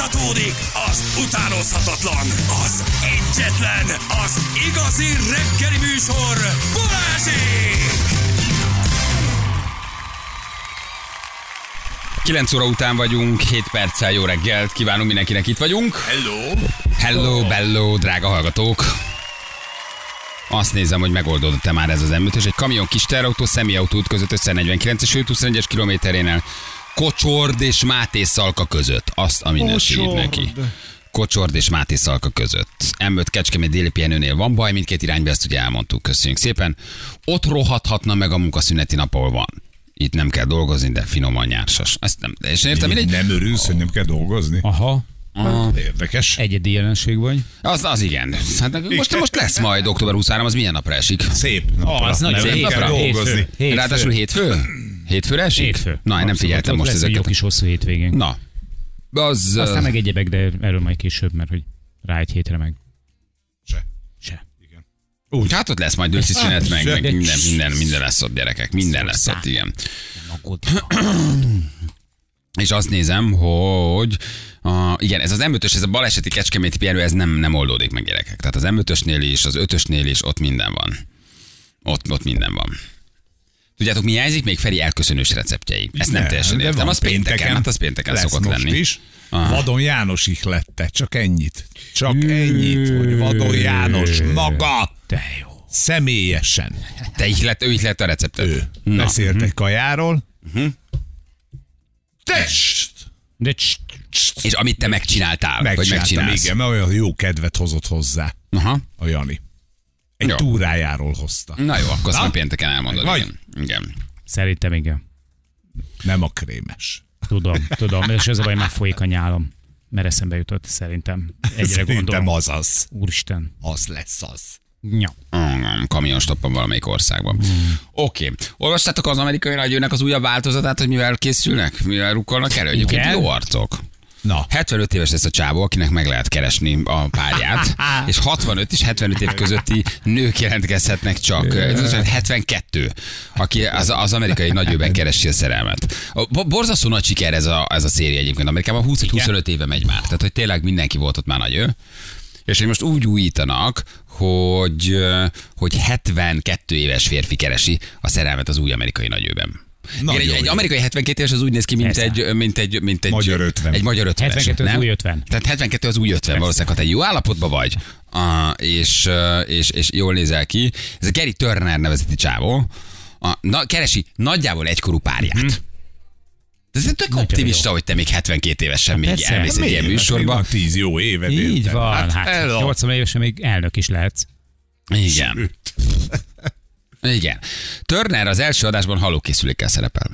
Folytatódik az utánozhatatlan, az egyetlen, az igazi reggeli műsor, Balázsék! 9 óra után vagyunk, 7 perccel jó reggelt kívánunk mindenkinek, itt vagyunk. Hello! Hello, bello, drága hallgatók. Azt nézem, hogy megoldódott-e már ez az m Egy kamion kis terautó, személyautó között 549 és 521-es kilométerénél Kocsord és Máté Szalka között. Azt a mindenki ír neki. Kocsord és Máté Szalka között. M5 Kecskemét déli pihenőnél van baj, mindkét irányba ezt ugye elmondtuk, köszönjük szépen. Ott rohadhatna meg a munkaszüneti nap, ahol van. Itt nem kell dolgozni, de finoman nyársas. Ezt nem, és értem, mindegy. Nem örülsz, hogy nem kell dolgozni? Aha, Érdekes. egyedi jelenség vagy. Az, az igen. Hát most, most lesz majd október 23, az milyen napra esik? Szép napra. Az nagy nem szép kell napra. dolgozni. Hétfő. Hétfő. Ráadásul hétfő? Hétfőre esik? Hétfő. Na, én nem figyeltem most egy jó ezeket. kis hosszú hétvégén. Na, az... Aztán uh, meg egyebek, de erről majd később, mert hogy rá egy hétre meg. Se. Se. Igen. Hát ott lesz majd őszi szünet, meg, meg minden, minden, minden lesz ott, gyerekek. Minden lesz ott, igen. És azt nézem, hogy a, igen, ez az m ez a baleseti kecskeméti pihenő, ez nem, nem oldódik meg gyerekek. Tehát az m is, az 5-ösnél is, ott minden van. Ott, ott minden van. Tudjátok, mi hiányzik? Még Feri elköszönős receptjei. Ezt nem Ne, teljesen értem. van Az pénteken, hát az pénteken lesz szokott most lenni. is. Aha. Vadon János ihlette, csak ennyit. Csak ennyit, hogy Vadon János maga De jó. személyesen. Te így lett, ő így lett a receptet. Ő Na. Beszélt egy kajáról. Test! De cs, És amit te megcsináltál, vagy megcsinálsz. igen, mert olyan jó kedvet hozott hozzá Aha. a Jani. Egy Jó. túrájáról hozta. Na jó, akkor azt pénteken elmondod. Vagy? Igen. igen. szerintem igen. Nem a krémes. Tudom, tudom. És ez a baj, már folyik a nyálom. Mert eszembe jutott, szerintem. Egyre Szerintem gondolom. az az. Úristen. Az lesz az. Ja. Mm, kamionstoppon valamelyik országban. Oké. Okay. Olvastátok az amerikai nagyőnek az újabb változatát, hogy mivel készülnek, mivel rukkolnak elő? Egyébként jó arcok. Na, 75 éves lesz a csávó, akinek meg lehet keresni a párját, és 65 és 75 év közötti nők jelentkezhetnek csak. Ez az 72, aki az, az amerikai nagyőben keresi a szerelmet. A bo- Borzasztó nagy siker ez a, ez a széria egyébként Amerikában, 20-25 éve megy már. Tehát, hogy tényleg mindenki volt ott már nagyő. És hogy most úgy újítanak, hogy, hogy 72 éves férfi keresi a szerelmet az új amerikai nagyőben. Nagyon egy, egy jó. amerikai 72 éves az úgy néz ki, mint Persze. egy, mint egy, mint egy Magyar 50. Egy magyar 50 72 az új 50. Tehát 72 az új 50, valószínűleg, ha te jó állapotban vagy, a, és, ö, és, és jól nézel ki. Ez a Gary Turner nevezeti csávó, a, na, keresi nagyjából egykorú párját. Mhm. De ez tök optimista, hogy te még 72 évesen még persze. elmész egy ilyen műsorba. Még van tíz jó évet. Így van. Hát, a- 80 évesen még elnök is lehetsz. Igen. Igen. Turner az első adásban halókészülékkel szerepel.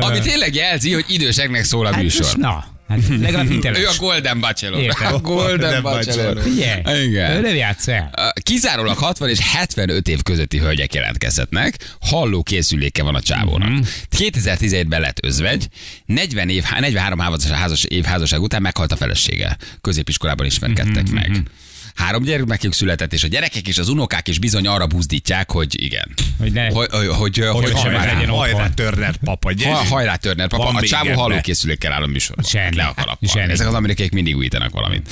Ami tényleg jelzi, hogy időseknek szól a Hát műsor. na, hát legalább Ő a hiteles. Golden Bachelor. Értem. A Golden Bachelor. Bachelor. Figyelj, ő Igen. nem játsz el. Kizárólag 60 és 75 év közötti hölgyek jelentkezhetnek, halló készüléke van a csávónak. Mhm. 2017-ben lett özvegy, 40 év, 43 házas, házas, év házasság után meghalt a felesége. Középiskolában ismerkedtek Mhm, meg. Három gyermekük született, és a gyerekek és az unokák is bizony arra buzdítják, hogy igen. Hogy ne- hogy, hogy, hogy, hogy, hogy hajrá, legyen Hajrá. Turner papa, ha, hajrá Turner, papa, Van a csávó hallókészülékkel áll a műsorban. Zseni. Le a kalappal. Zseni. Ezek az amerikaiak mindig újítanak valamit.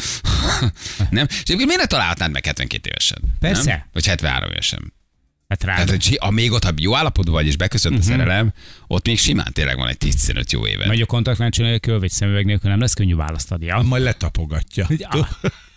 nem? És egyébként miért ne találhatnád meg 72 évesen? Persze. Nem? Vagy 73 évesen? Hát rád. Tehát, hogy si- a még ott, ha jó állapotban vagy, és beköszönt Mhm. a szerelem, ott még simán tényleg van egy 10-15 jó éve. Vagy a kontaktláncsi nélkül, vagy szemüveg nélkül nem lesz könnyű választani. Ja? Majd letapogatja. Ja.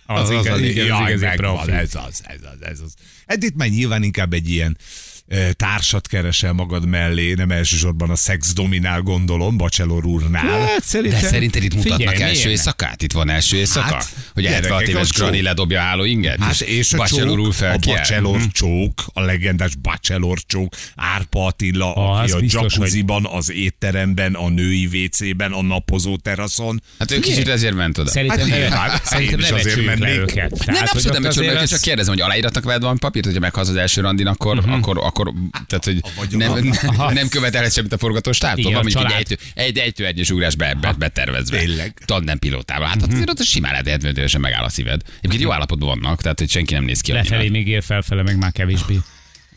Az, igaz, igen, az jaj, igazi megvan, profi. Ez az, ez az, ez az. Hát itt már nyilván inkább egy ilyen ö, társat keresel magad mellé, nem elsősorban a szex dominál, gondolom, Bachelor úrnál. Hát De szerintem... szerinted itt mutatnak Figyelj, első miért éjszakát? Itt van első éjszaka? Hát, hogy a 76 gyerekek, éves. Grani ledobja a háló inget? Hát és a Bachelor úr csók, fel a? Bachelor Mhm. csók, a legendás Bachelor csók, Árpa Attila, Ah, aki a jacuzziban, az étteremben, a női WC-ben, a napozó teraszon. Hát ő kicsit ezért ment oda. Szerintem, Hát nyilván, szerintem én is ne azért mennék. őket. Nem, hogy abszolút nem őket, csak kérdezem, hogy aláíratnak veled valami papírt, hogyha meghalsz az első randin, akkor, Mhm. akkor, akkor tehát, hogy nem, nem követelhet semmit a forgatóstártól. Van mondjuk egy, ejtő, egy ejtőernyős ugrás be, be, betervezve. Tényleg. Tandem pilótával. Hát azért ott simán lehet 75 évesen megáll a szíved. Egyébként jó állapotban vannak, tehát hogy senki nem néz ki Lefelé annyira. még ér, felfele meg már kevésbé.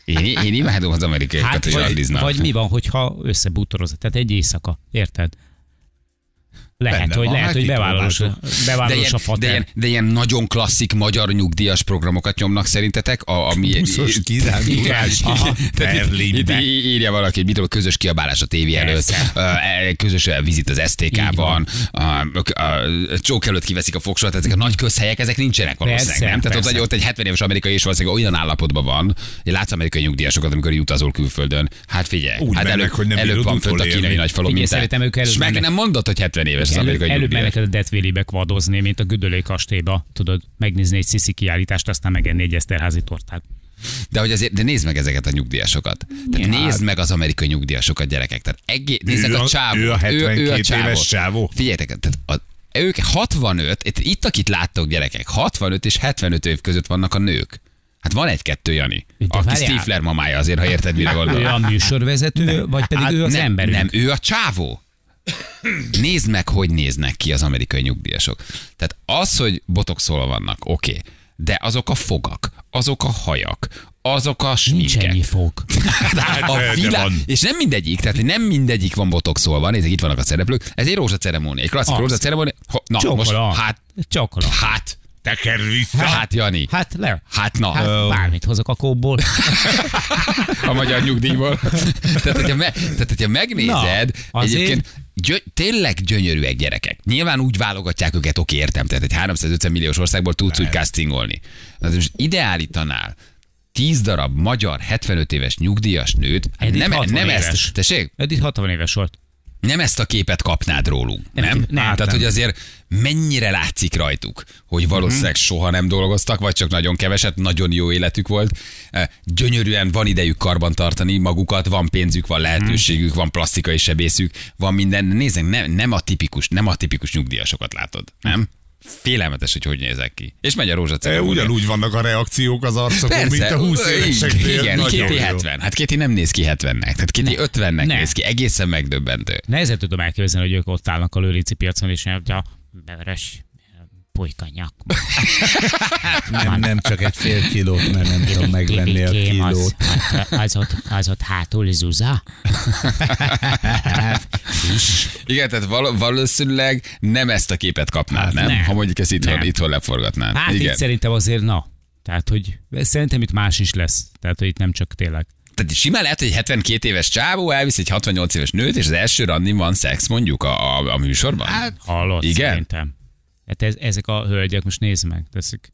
Én, én imádom az amerikaiakat, Hát hogy vagy, vagy mi van, hogyha összebútoroz? Tehát egy éjszaka, érted? Lehet, Benne hogy, van, lehet, hát hogy bevállalós, kipróbáltuk. De bevállalós ilyen, a de, fater. ilyen, de ilyen nagyon klasszik magyar nyugdíjas programokat nyomnak szerintetek? A, ami, Buszos kirándulás. Berlinbe. Írja valaki, hogy mit tudom, közös kiabálás a tévé előtt, e, közös vizit az STK-ban, a, a, a csók előtt kiveszik a fogsorat, ezek a nagy közhelyek, ezek nincsenek valószínűleg, Persze, nem? Tehát ott persze. egy, ott egy 70 éves amerikai és valószínűleg olyan állapotban van, hogy látsz amerikai nyugdíjasokat, amikor utazol külföldön. Hát figyelj, Úgy hát mennek, előbb, hogy nem előbb van fönt a kínai nagyfalon, Figyelj, mint te. szerintem ők előbb És meg nem mondod, hogy 70 éves az Előbb, amerikai előbb mennek a Death Valley-be kvadozni, mint a Gödöllé kastélyba, tudod, megnézni egy sziszi kiállítást, aztán megenni egy eszterházi tortát. De hogy azért, de nézd meg ezeket a nyugdíjasokat. Tehát Ja. nézd meg az amerikai nyugdíjasokat, gyerekek. Tehát egész, nézd meg Ő a a- csávó. ő a 72 éves csávó. Figyeljetek, tehát a, ők 65, itt, itt akit láttok gyerekek, 65 és 75 év között vannak a nők. Hát van egy-kettő, Jani. De Aki várjál. Stifler mamája azért, ha érted, mire Ő gondolok. a műsorvezető, vagy pedig ő az nem, ember? nem, ő a csávó. Nézd meg, hogy néznek ki az amerikai nyugdíjasok. Tehát az, hogy botoxolva vannak, oké, okay, de azok a fogak, azok a hajak, azok a Nincs sminkek. ennyi fog. A de világ, van. és nem mindegyik, tehát nem mindegyik van botoxolva, nézzük, itt vannak a szereplők. Ez egy rózsaceremónia, egy klasszik Az. rózsaceremónia. Na, most, Csokola. hát, Csokola. hát, Teker vissza. hát, Jani. Hát le. Hát na, Hát bármit hozok a kóból. a magyar nyugdíjból. tehát, hogyha, me, tehát, hogyha megnézed, Na, azért- egyébként gyö, tényleg gyönyörűek gyerekek. Nyilván úgy válogatják őket, oké, értem, tehát egy 350 milliós országból tudsz úgy castingolni. Na, de most ideállítanál 10 darab magyar 75 éves nyugdíjas nőt, hát Edith nem, 60 nem éves. ezt, tessék? Edith 60 éves volt. Nem ezt a képet kapnád rólunk, nem? Nem. Tehát, Nem. hogy azért mennyire látszik rajtuk, hogy valószínűleg Mhm. soha nem dolgoztak, vagy csak nagyon keveset, nagyon jó életük volt. Eh, Gyönyörűen van idejük karban tartani magukat, van pénzük, van lehetőségük, van plastikai sebészük, van minden. Nézzek, nem, nem a tipikus, nem a tipikus nyugdíjasokat látod, nem? Félelmetes, hogy hogy nézek ki. És megy a E, rózsaceremónia. ugyanúgy vannak a reakciók az arcokon, mint a 20 Ö, éveseknél. Igen, Kéti jó. 70. Hát Kéti nem néz ki 70-nek, tehát Kéti 50-nek Ne. néz ki. Egészen megdöbbentő. Nehezen tudom elképzelni, hogy ők ott állnak a lőrinci piacon, és mondják, a beveres pulykanyak. Nem, nem csak egy fél kilót, mert nem tudom megvenni a az, kilót. hát, az, ott, az ott hátul Zuza. Igen, tehát val- valószínűleg nem ezt a képet kapnád, Hát nem? nem. Ha mondjuk ezt itthon, Nem. itthon leforgatnád. Hát Igen. itt szerintem azért na. Tehát, hogy szerintem itt más is lesz. Tehát, hogy itt nem csak tényleg. Tehát simán lehet, hogy egy 72 éves csávó elvisz egy 68 éves nőt, és az első randin van szex mondjuk a, a, a műsorban? Hát, Hallott Igen? szerintem. Hát ez, ezek a hölgyek, most nézd meg, teszik.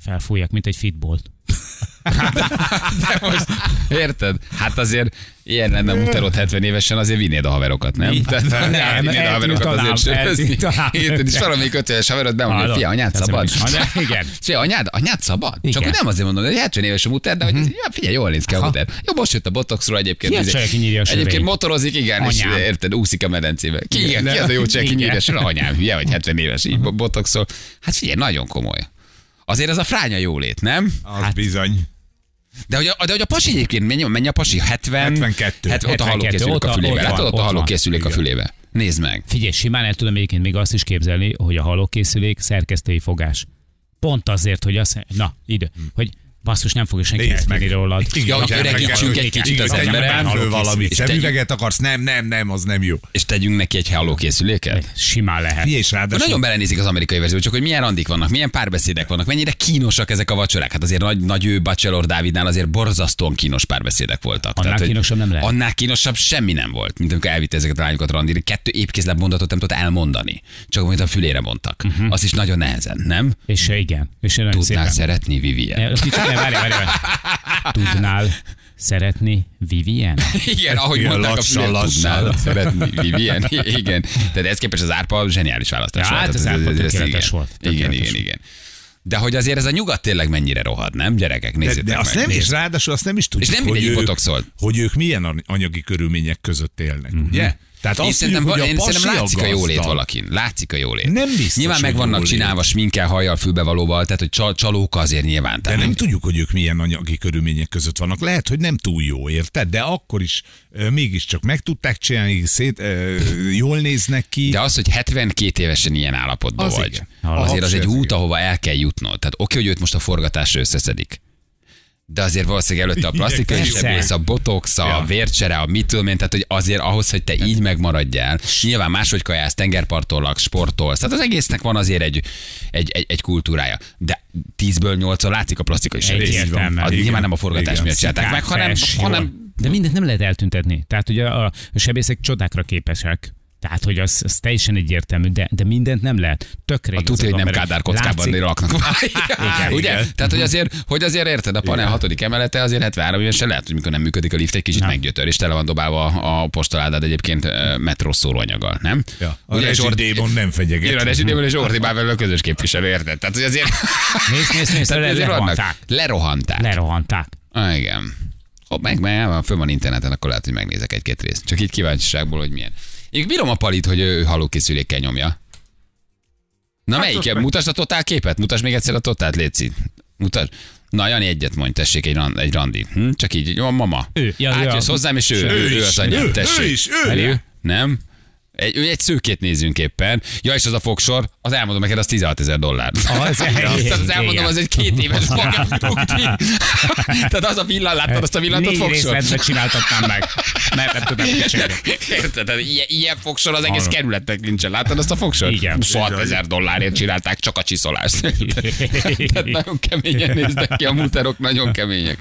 Felfújják, mint egy fitbolt. de most, érted? Hát azért ilyen lenne muterod 70 évesen, azért vinnéd a haverokat, nem? Igen. Tehát, Nem, vinnéd a haverokat azért sörözni. Érted? És valamelyik ötös haverod bemondja, fia, anyád szabad? igen. Fia, anyád, anyád szabad? Csak Igen. hogy nem azért mondom, hogy 70 éves a muter, de hogy ja, figyelj, jól néz ki a muter. Jó, most jött a botoxról egyébként. Ki a izé- csaj, aki nyírja a Egyébként motorozik, igen, és érted, úszik a medencébe. Ki, igen, ki az a jó csaj, aki Igen. nyírja a anyám, hülye vagy 70 éves, így bo- botoxol. Hát figyelj, nagyon komoly. Azért ez a fránya jólét, nem? Az bizony. De hogy a, de hogy a pasi egyébként, mennyi, mennyi a pasi? 70? 72. 70 ott a 72, hallókészülék a fülébe. ott Látod, ott a hallókészülék a fülébe. Nézd meg. Figyelj, simán el tudom egyébként még azt is képzelni, hogy a halókészülék szerkesztői fogás. Pont azért, hogy azt na, ide, hogy basszus, nem fogja senki eltenni rólad. Ja, hogy gyermekek, öregítsünk egy igen, kicsit az emberen, valamit. Szemüveget akarsz? Nem, nem, nem, az nem jó. És tegyünk neki egy hallókészüléket? Simán lehet. Figyelj, és ráadásul Nagyon belenézik az amerikai verzió, csak hogy milyen randik vannak, milyen párbeszédek vannak, mennyire kínosak ezek a vacsorák. Hát azért nagy, nagy ő Bachelor Dávidnál azért borzasztóan kínos párbeszédek voltak. Annál hogy kínosabb nem lehet. Annál kínosabb semmi nem volt, mint amikor elvitte ezeket a lányokat randiri. Kettő épkézlebb mondatot nem tudott elmondani, csak amit a fülére mondtak. Mhm. Uh-huh. Azt is nagyon nehezen, nem? És igen. És Tudnál szeretni Vivien. Várj, várj, várj. Tudnál szeretni Vivien? Igen, ahogy Igen, mondták a lassan, fülére, lassan. tudnál szeretni Vivien. Igen. Tehát ez képest az árpa zseniális választás Ja, volt. hát az Tehát árpa tökéletes igen. volt, Igen, igen, igen. De hogy azért ez a nyugat tényleg mennyire rohad, nem? Gyerekek, De, nézzétek de azt meg. nem is, ráadásul azt nem is tudjuk, És nem hogy, ők, hogy ők milyen an- anyagi körülmények között élnek, ugye? Tehát Én azt szerintem, tudjuk, hogy a szerintem látszik a jólét gazdag. valakin. Látszik a jólét. Nem biztos, Nyilván meg vannak jólét. csinálva sminkel, hajjal, fülbevalóval, tehát hogy csal- csalók azért nyilván. De Tehát nem tudjuk, hogy ők milyen anyagi körülmények között vannak. Lehet, hogy nem túl jó, érted? De akkor is ö, mégiscsak meg tudták csinálni, szét, jól néznek ki. De az, hogy 72 évesen ilyen állapotban Az vagy, igen. azért az egy út, ahova el kell jutnod. Tehát oké, hogy őt most a forgatásra összeszedik. De azért valószínűleg előtte a Persze. sebész, a botox, a Ja. vércsere, a mit tudom én, tehát hogy azért ahhoz, hogy te így megmaradjál, nyilván máshogy kajálsz, tengerparton laksz, sportolsz, tehát az egésznek van azért egy, egy, egy, egy kultúrája. De 10-ből 8 látszik a. Az Igen. nyilván nem a forgatás Igen. miatt csinálták meg, hanem, hanem. De mindent nem lehet eltüntetni. Tehát ugye a, a sebészek csodákra képesek. Tehát, hogy az, az teljesen egyértelmű, de, de mindent nem lehet. Tökre a tudja, hogy nem. Kádár kockában Látszik- laknak. Igen, Ugye? igen. Tehát, hogy azért, hogy azért érted, a panel hatodik emelete azért 73 évesen lehet, hogy mikor nem működik a lift, egy kicsit Nem. meggyötör, és tele van dobálva a postaládád egyébként ö, metrós szóróanyaggal, nem? Ja. A Ugye, nem fenyeget. Igen, a Rezsidéből és ordibál vele a közös képviselő, érted? Tehát, hogy azért... Nézd, nézd, nézd, lerohanták. Lerohanták. Lerohanták. Ah, igen. Hopp, meg, van, föl van interneten, akkor lehet, hogy megnézek egy-két részt. Csak így kíváncsiságból, hogy milyen. Én bírom a palit, hogy ő halókészülékkel nyomja. Na hát melyik? Mutasd a totál képet, mutasd még egyszer a totált, Léci. Mutasd. Na, Jani egyet mondj, tessék, egy, rand, egy randi. Hm? Csak így, jó, mama. Ő, ja, Átjössz ja. hozzám, és ő, ő, Ő ő, is, az anyám, ő, tessék. ő is, ő. ő. Nem? Egy, egy szőkét nézzünk éppen. Ja, és az a fogsor, az elmondom neked, az 16 ezer dollár. Az, Tehát az elmondom, az egy két éves magányugti. Tehát az a villan, láttad azt a villantot Négy fogsor? részletben csináltatnám meg. Mert nem tudom kecsegni. Érted? Tehát ilyen, ilyen fogsor az egész kerületnek nincsen. Láttad azt a fogsor? Igen. 26 ezer dollárért csinálták csak a csiszolást. Tehát nagyon keményen néznek ki, a muterok nagyon kemények.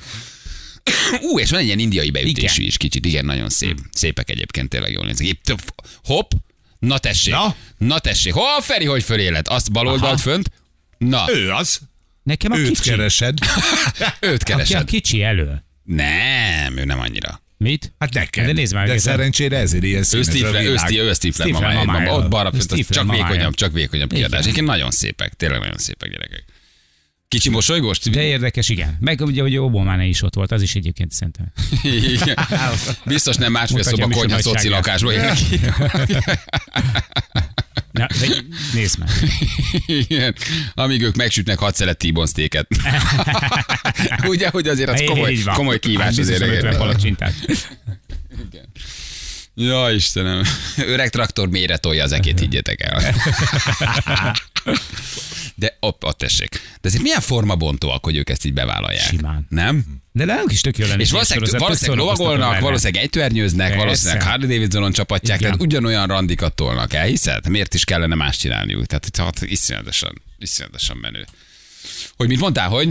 Ú, és van egy ilyen indiai beütésű Igen. is kicsit, igen, nagyon szép. Szépek egyébként, tényleg jól néznek. Több- Hopp, na tessék, Na? na tessék. Hol Feri, hogy föléled? Azt bal oldalt fönt? Na, Ő az. Nekem a Őt kicsi. keresed. őt Aki a keresed. kicsi elő. Nem, ő nem annyira. Mit? Hát neked. De nézd már, De szerencsére ezért ilyen Ő színes Stifler, ő. Stifler, ő mamája. Ott balra, csak vékonyabb, csak vékonyabb kiadás. Egyébként nagyon szépek, tényleg nagyon szépek gyerekek. Kicsi mosolygós? De érdekes, igen. Meg ugye, hogy Obama is ott volt, az is egyébként szerintem. Igen. Biztos nem másfél szoba konyha szoci lakásba élnek. Na, de nézd meg. Igen. Amíg ők megsütnek hat szelet T-bone steaket. Ugye, hogy azért az komoly, komoly kívás azért. biztosan 50 palacsintát. Ja, Istenem. Öreg traktor mélyre tolja az ekét, higgyétek el. De ott, ott tessék. De azért milyen formabontóak, hogy ők ezt így bevállalják? Simán. Nem? De nálunk is tök jó lenne. És valószínűleg, valószínűleg lovagolnak, valószínűleg ejtőernyőznek, Persze. valószínűleg Harley Davidsonon csapatják, Igen. tehát ugyanolyan randikat tolnak el, hiszed? Miért is kellene más csinálniuk? Tehát, tehát iszonyatosan, iszonyatosan menő. Hogy mit mondtál, hogy?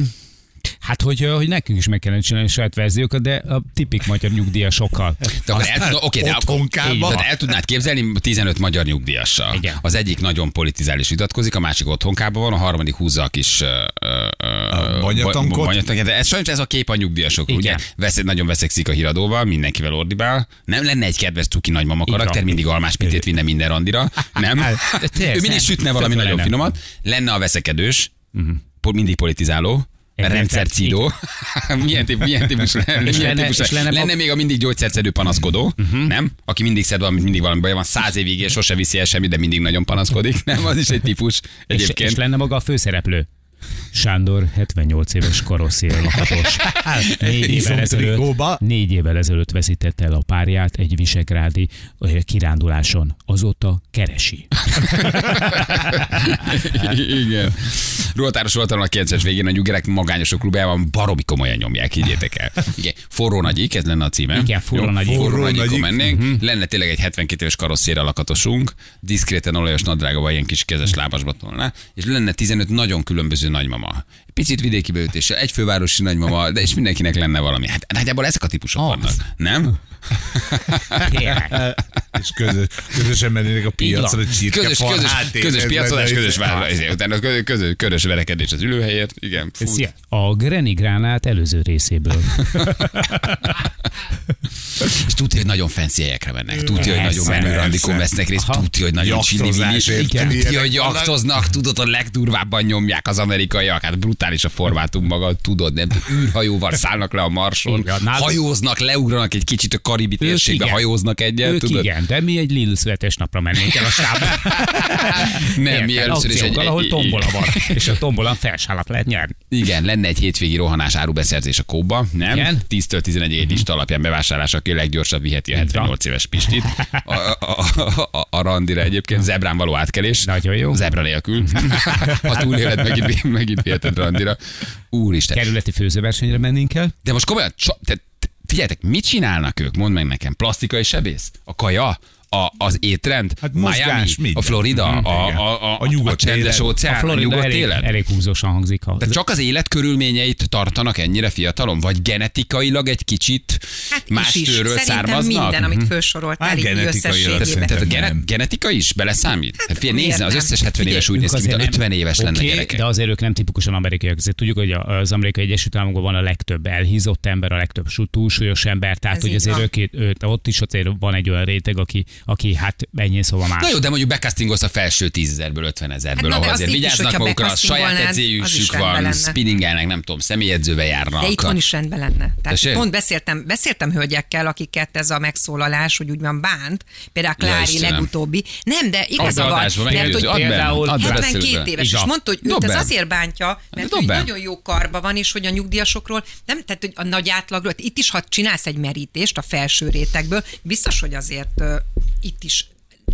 Hát, hogy, hogy nekünk is meg kellene csinálni saját verziókat, de a tipik magyar nyugdíjasokkal. De akkor el, no, oké, de akkor, tehát el tudnád képzelni 15 magyar nyugdíjassal. Igen. Az egyik nagyon politizál és vitatkozik, a másik otthonkában van, a harmadik húzza a kis banyatankot? De ez sajnos ez a kép a nyugdíjasok. Igen. Ugye vesz, nagyon veszekszik a híradóval, mindenkivel ordibál. Nem lenne egy kedves cuki nagymama karakter, mindig almáspitét vinne minden randira. Nem? De tényleg, ő mindig sütne valami nagyon finomat. Lenne a veszekedős, po- mindig politizáló. Egy Rendszer rendszer- cidó. milyen, típus, milyen típus lenne? És milyen lenne- típus és lenne lenne még a mindig gyógyszerszedő panaszkodó, uh-huh. nem? Aki mindig szed valami, mindig valami baj van, száz évig és sose viszi el semmit, de mindig nagyon panaszkodik. Nem, az is egy típus És, egyébként. és lenne maga a főszereplő. Sándor 78 éves karosszél lakatos. Négy évvel, ezelőtt, négy évvel ezelőtt veszítette el a párját egy visegrádi kiránduláson. Azóta keresi. Igen. Ruhatáros voltam a 90-es végén a nyugerek magányosok klubjában baromi komolyan nyomják, higgyétek el. Igen. Forró nagyik, ez lenne a címe. Igen, Forró Nagyik. Forró Nagyik. mennénk. Uh-huh. Lenne tényleg egy 72 éves karosszéra lakatosunk, diszkréten olajos nadrágban ilyen kis kezes lábasba tolná, és lenne 15 nagyon különböző nagymama a Picit vidéki beütéssel, egy fővárosi nagymama, de és mindenkinek lenne valami. Hát nagyjából ezek a típusok Az. vannak, nem? És közös, közösen mennének a piacra, van. csirke Közös, fal közös, háttér, közös közös és- vállal, utána közös, közös, közös verekedés az ülőhelyért. Igen. Szia. A Granny Gránát előző részéből. És tudja, hogy nagyon fancy helyekre mennek. Tudja, hogy nagyon menő randikon vesznek részt. Tudja, hogy nagyon érted, Tudja, hogy vannak. jachtoznak. Tudod, a legdurvábban nyomják az amerikaiak. Hát brutális a formátum maga. Tudod, nem? űrhajóval szállnak le a marson. Igen, nálunk- Hajóznak, leugranak egy kicsit a karibi térségbe, hajóznak egyet. Ők tudod? igen, de mi egy Lil születésnapra mennénk el a stábba. Nem, mi először is egy, ahol tombola van, és a tombolán felsálat lehet nyerni. Igen, lenne egy hétvégi rohanás árubeszerzés a kóba, nem? Igen. 10-től 11 egy lista alapján bevásárlás, aki leggyorsabb viheti a 78 éves Pistit. A, a, a, a, a randira egyébként zebrán való átkelés. Nagyon jó. Zebra nélkül. Ha túléled, megint, megint fiatal randira. Úristen. Kerületi főzőversenyre mennénk el. De most komolyan, csa- te, te, figyeljetek, mit csinálnak ők? Mondd meg nekem. Plastikai sebész? A kaja? A, az étrend? Hát mozgás, Miami? minden. A Florida? Mhm, a, a, a, A nyugodt a csendes élet. óceán? A A, Florida nyugodt elég, élet? elég húzósan hangzik. Ha. Tehát csak az életkörülményeit tartanak ennyire fiatalon? Vagy genetikailag egy kicsit Hát más is is. tőről Szerintem származnak? minden, amit felsoroltál, Hát így összességében. Tehát a gene- genetika is beleszámít? Hát, figyelj, miért nézze, az nem? összes 70 éves úgy néz ki, mint azért a 50 nem- éves lenne Oké, gyerekek. De azért ők nem tipikusan amerikaiak. Azért tudjuk, hogy az amerikai Egyesült Államokban van a legtöbb elhízott ember, a legtöbb sú- túlsúlyos ember, tehát hogy azért ők, ott is azért van egy olyan réteg, aki, aki hát ennyi szóval más. Na jó, de mondjuk becastingolsz a felső tízezerből, 50 ezerből, Hát ahol azért vigyáznak magukra, a saját rendben van, spinningelnek, nem tudom, személyedzővel járnak. De itthon is rendben lenne. Tehát Tessék? pont beszéltem, beszéltem hölgyekkel, akiket ez a megszólalás, hogy úgymond bánt, például Ja, Klári Istenem. legutóbbi. Nem, de igaza van, mert hogy például add be, 72 beszélünk be. éves, és mondta, hogy őt ez azért bántja, mert hogy be. nagyon jó karba van, és hogy a nyugdíjasokról, nem, tehát hogy a nagy átlagról, itt is, ha csinálsz egy merítést a felső rétegből, biztos, hogy azért itt is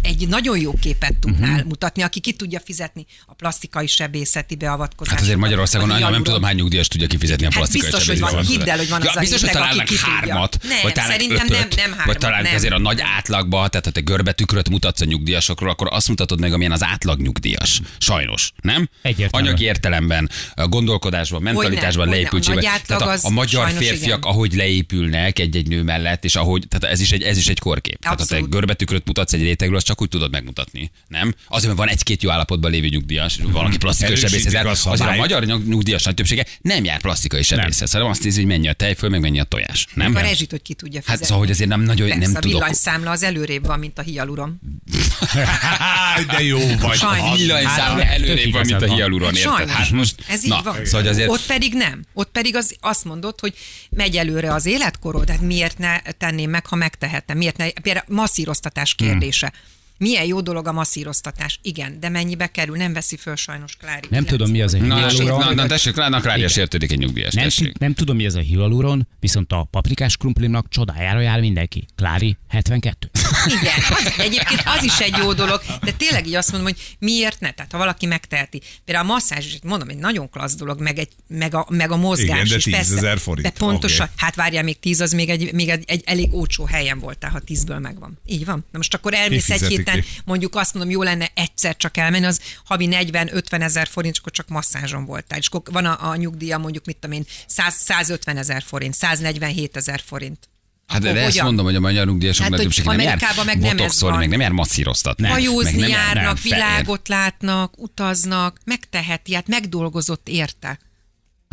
egy nagyon jó képet tudnál uh-huh. mutatni, aki ki tudja fizetni a plastikai sebészeti beavatkozást. Hát azért Magyarországon a anya, nem tudom hány nyugdíjas tudja kifizetni a Hát plastikai biztos, hogy van. Hidd el, hogy van ja, az a biztos, hogy találnak hármat, Nem, vagy találnak szerintem nem- ötöt, nem hármat, vagy találnak nem. azért a nagy átlagba, tehát ha te görbetükröt mutatsz a nyugdíjasokról, akkor azt mutatod meg, amilyen az átlag nyugdíjas. Sajnos, nem? Egyértelmű. Anyagi értelemben, a gondolkodásban, mentalitásban, leépültségben. A Tehát a, az a magyar férfiak, ahogy leépülnek egy-egy nő mellett, és ahogy, tehát ez is egy, ez is egy korkép. Tehát ha te görbetükröt mutatsz egy rétegről, azt csak úgy tudod megmutatni, nem? Azért, mert van egy-két jó állapotban lévő nyugdíjas, és valaki plastikai Erősítik sebészhez jár, a azért a magyar nyug- nyugdíjas nagy többsége nem jár plastikai sebészhez, hanem azt nézi, hogy mennyi a tejföl, meg mennyi a tojás. Nem? A rezsit, hogy ki tudja Hát fizetni. szóval, hogy azért nem nagyon, Persze, nem a tudok. villanyszámla az előrébb van, mint a hialuron. De jó vagy. Sajnos. Ha- Villanyszám Hát, előrébb van, mint a hialuron, érted? Hát most, Ez így na, van. szóval hogy azért, Ott pedig nem. Ott pedig az, azt mondod, hogy megy előre az életkorod, hát miért ne tenném meg, ha megtehetem? Miért ne? Például masszíroztatás Hmm. Milyen jó dolog a masszíroztatás. Igen, de mennyibe kerül? Nem veszi föl sajnos Klári. Nem tudom, mi az a hialuron. na, na, tessék, na, Igen. sértődik egy nyugdíjas, Nem, nem tudom, mi ez a hialuron, viszont a paprikás krumplimnak csodájára jár mindenki. Klári 72. Igen, az, egyébként az is egy jó dolog, de tényleg így azt mondom, hogy miért ne? Tehát ha valaki megteheti. Például a masszázs is, mondom, egy nagyon klassz dolog, meg, egy, meg, a, meg a mozgás Igen, de is. 10 persze. forint. De pontosan, Oké. hát várjál, még 10 az még egy, még egy, egy elég olcsó helyen voltál, ha 10-ből megvan. Így van. Na most akkor elmész egy fizeti héten, ki? mondjuk azt mondom, jó lenne egyszer csak elmenni, az havi 40-50 ezer forint, akkor csak masszázson voltál. És akkor van a, a nyugdíja mondjuk, mit tudom én, 100, 150 ezer forint, 147 ezer forint. Hát de, ezt hogyan? mondom, hogy a magyar nyugdíjasok Hát, többsége nem jár meg nem botoxolni, meg nem jár masszíroztatni. Hajózni meg nem jár- járnak, nem, világot látnak, utaznak, megteheti, hát megdolgozott érte.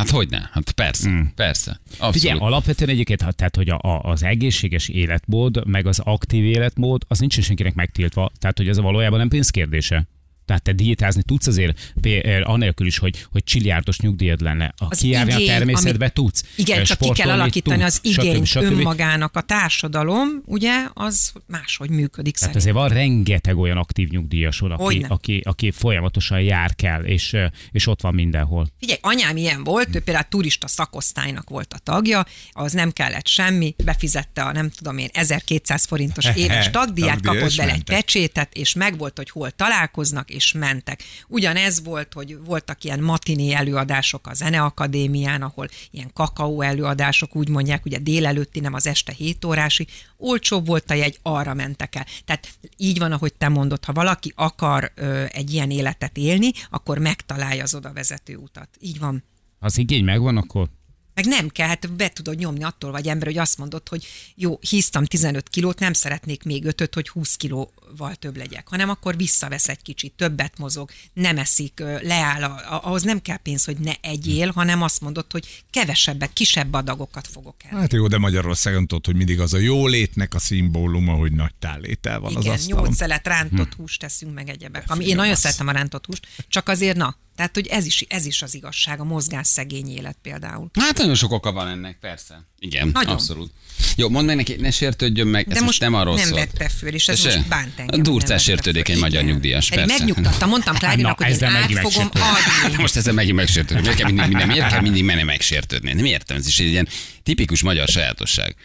Hát hogy ne? Hát persze, mm. persze. Abszolút. Figyelj, alapvetően egyébként, tehát, hogy a, a, az egészséges életmód, meg az aktív életmód, az nincs senkinek megtiltva. Tehát, hogy ez valójában nem pénzkérdése. Tehát te diétázni tudsz azért, pé- eh, anélkül is, hogy, hogy csiliárdos nyugdíjad lenne. A kijárni a természetbe amit- tudsz. Igen, csak ki kell alakítani tudsz, az igényt stb. stb. önmagának. A társadalom, ugye, az máshogy működik Tehát szerintem. azért van rengeteg olyan aktív nyugdíjas, aki, Hogyne. aki, aki folyamatosan jár kell, és, és ott van mindenhol. Figyelj, anyám ilyen volt, ő például turista szakosztálynak volt a tagja, az nem kellett semmi, befizette a nem tudom én 1200 forintos éves tagdíját, Tagdíjat, kapott bele egy pecsétet, és megvolt, hogy hol találkoznak, és mentek. Ugyanez volt, hogy voltak ilyen matiné előadások a Zeneakadémián, ahol ilyen kakaó előadások, úgy mondják, ugye délelőtti, nem az este 7 órási, olcsóbb volt a jegy, arra mentek el. Tehát így van, ahogy te mondod, ha valaki akar ö, egy ilyen életet élni, akkor megtalálja az oda vezető utat. Így van. Ha az igény megvan, akkor Meg nem kell, hát be tudod nyomni attól vagy ember, hogy azt mondod, hogy jó, híztam 15 kilót, nem szeretnék még 5 hogy 20 kilóval több legyek, hanem akkor visszavesz egy kicsit, többet mozog, nem eszik, leáll, ahhoz nem kell pénz, hogy ne egyél, hanem azt mondod, hogy kevesebbet, kisebb adagokat fogok el. Hát jó, de Magyarországon tudod, hogy mindig az a jólétnek a szimbóluma, hogy nagy tálétel van az Igen, asztalon. nyolc szelet rántott húst teszünk meg egyebek. Ami én nagyon szeretem a rántott húst, csak azért na, tehát hogy ez is, ez is az igazság, a mozgás szegény élet például. Hát nagyon sok oka van ennek, persze. Igen, Nagyon. abszolút. Jó, mondd meg neki, ne sértődjön meg, De ez most nem arról nem szólt. vette föl, és ez most bánt engem. A durcás sértődik egy magyar nyugdíjas, persze. megnyugtattam, mondtam Klárinak, Na, hogy én át fogom megsértődöm. adni. Most ezzel megint megsértődni. Miért kell mindig, minden, miért kell mindig menni megsértődni? Nem értem, ez is egy ilyen tipikus magyar sajátosság.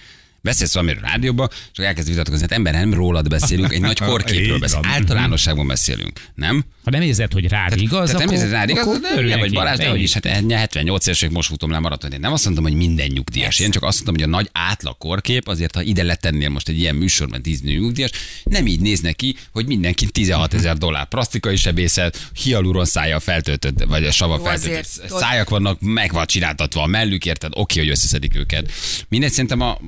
Beszélsz valamiről rádióba, csak elkezd vitatkozni. Hát ember, nem rólad beszélünk, egy nagy korképről beszélünk. Általánosságban beszélünk, nem? Ha nem érzed, hogy rád igaz, Tehát nem akkor, érzed rád igaz, akkor örülj nem vagy. Balázs, de hogy is, hát ennyi, 78 évesek most futom le maratont. Én nem azt mondtam, hogy minden nyugdíjas. Én csak azt mondtam, hogy a nagy átlag korkép, azért ha ide letennél most egy ilyen műsorban 10 nő nyugdíjas, nem így néz neki, hogy mindenki 16 ezer dollár plastikai sebészet, hialuron szája feltöltött, vagy a sava Jó, feltöltött azért- szájak vannak, meg van csináltatva a mellük, érted? Oké, hogy összeszedik őket. Mindegy, szerintem a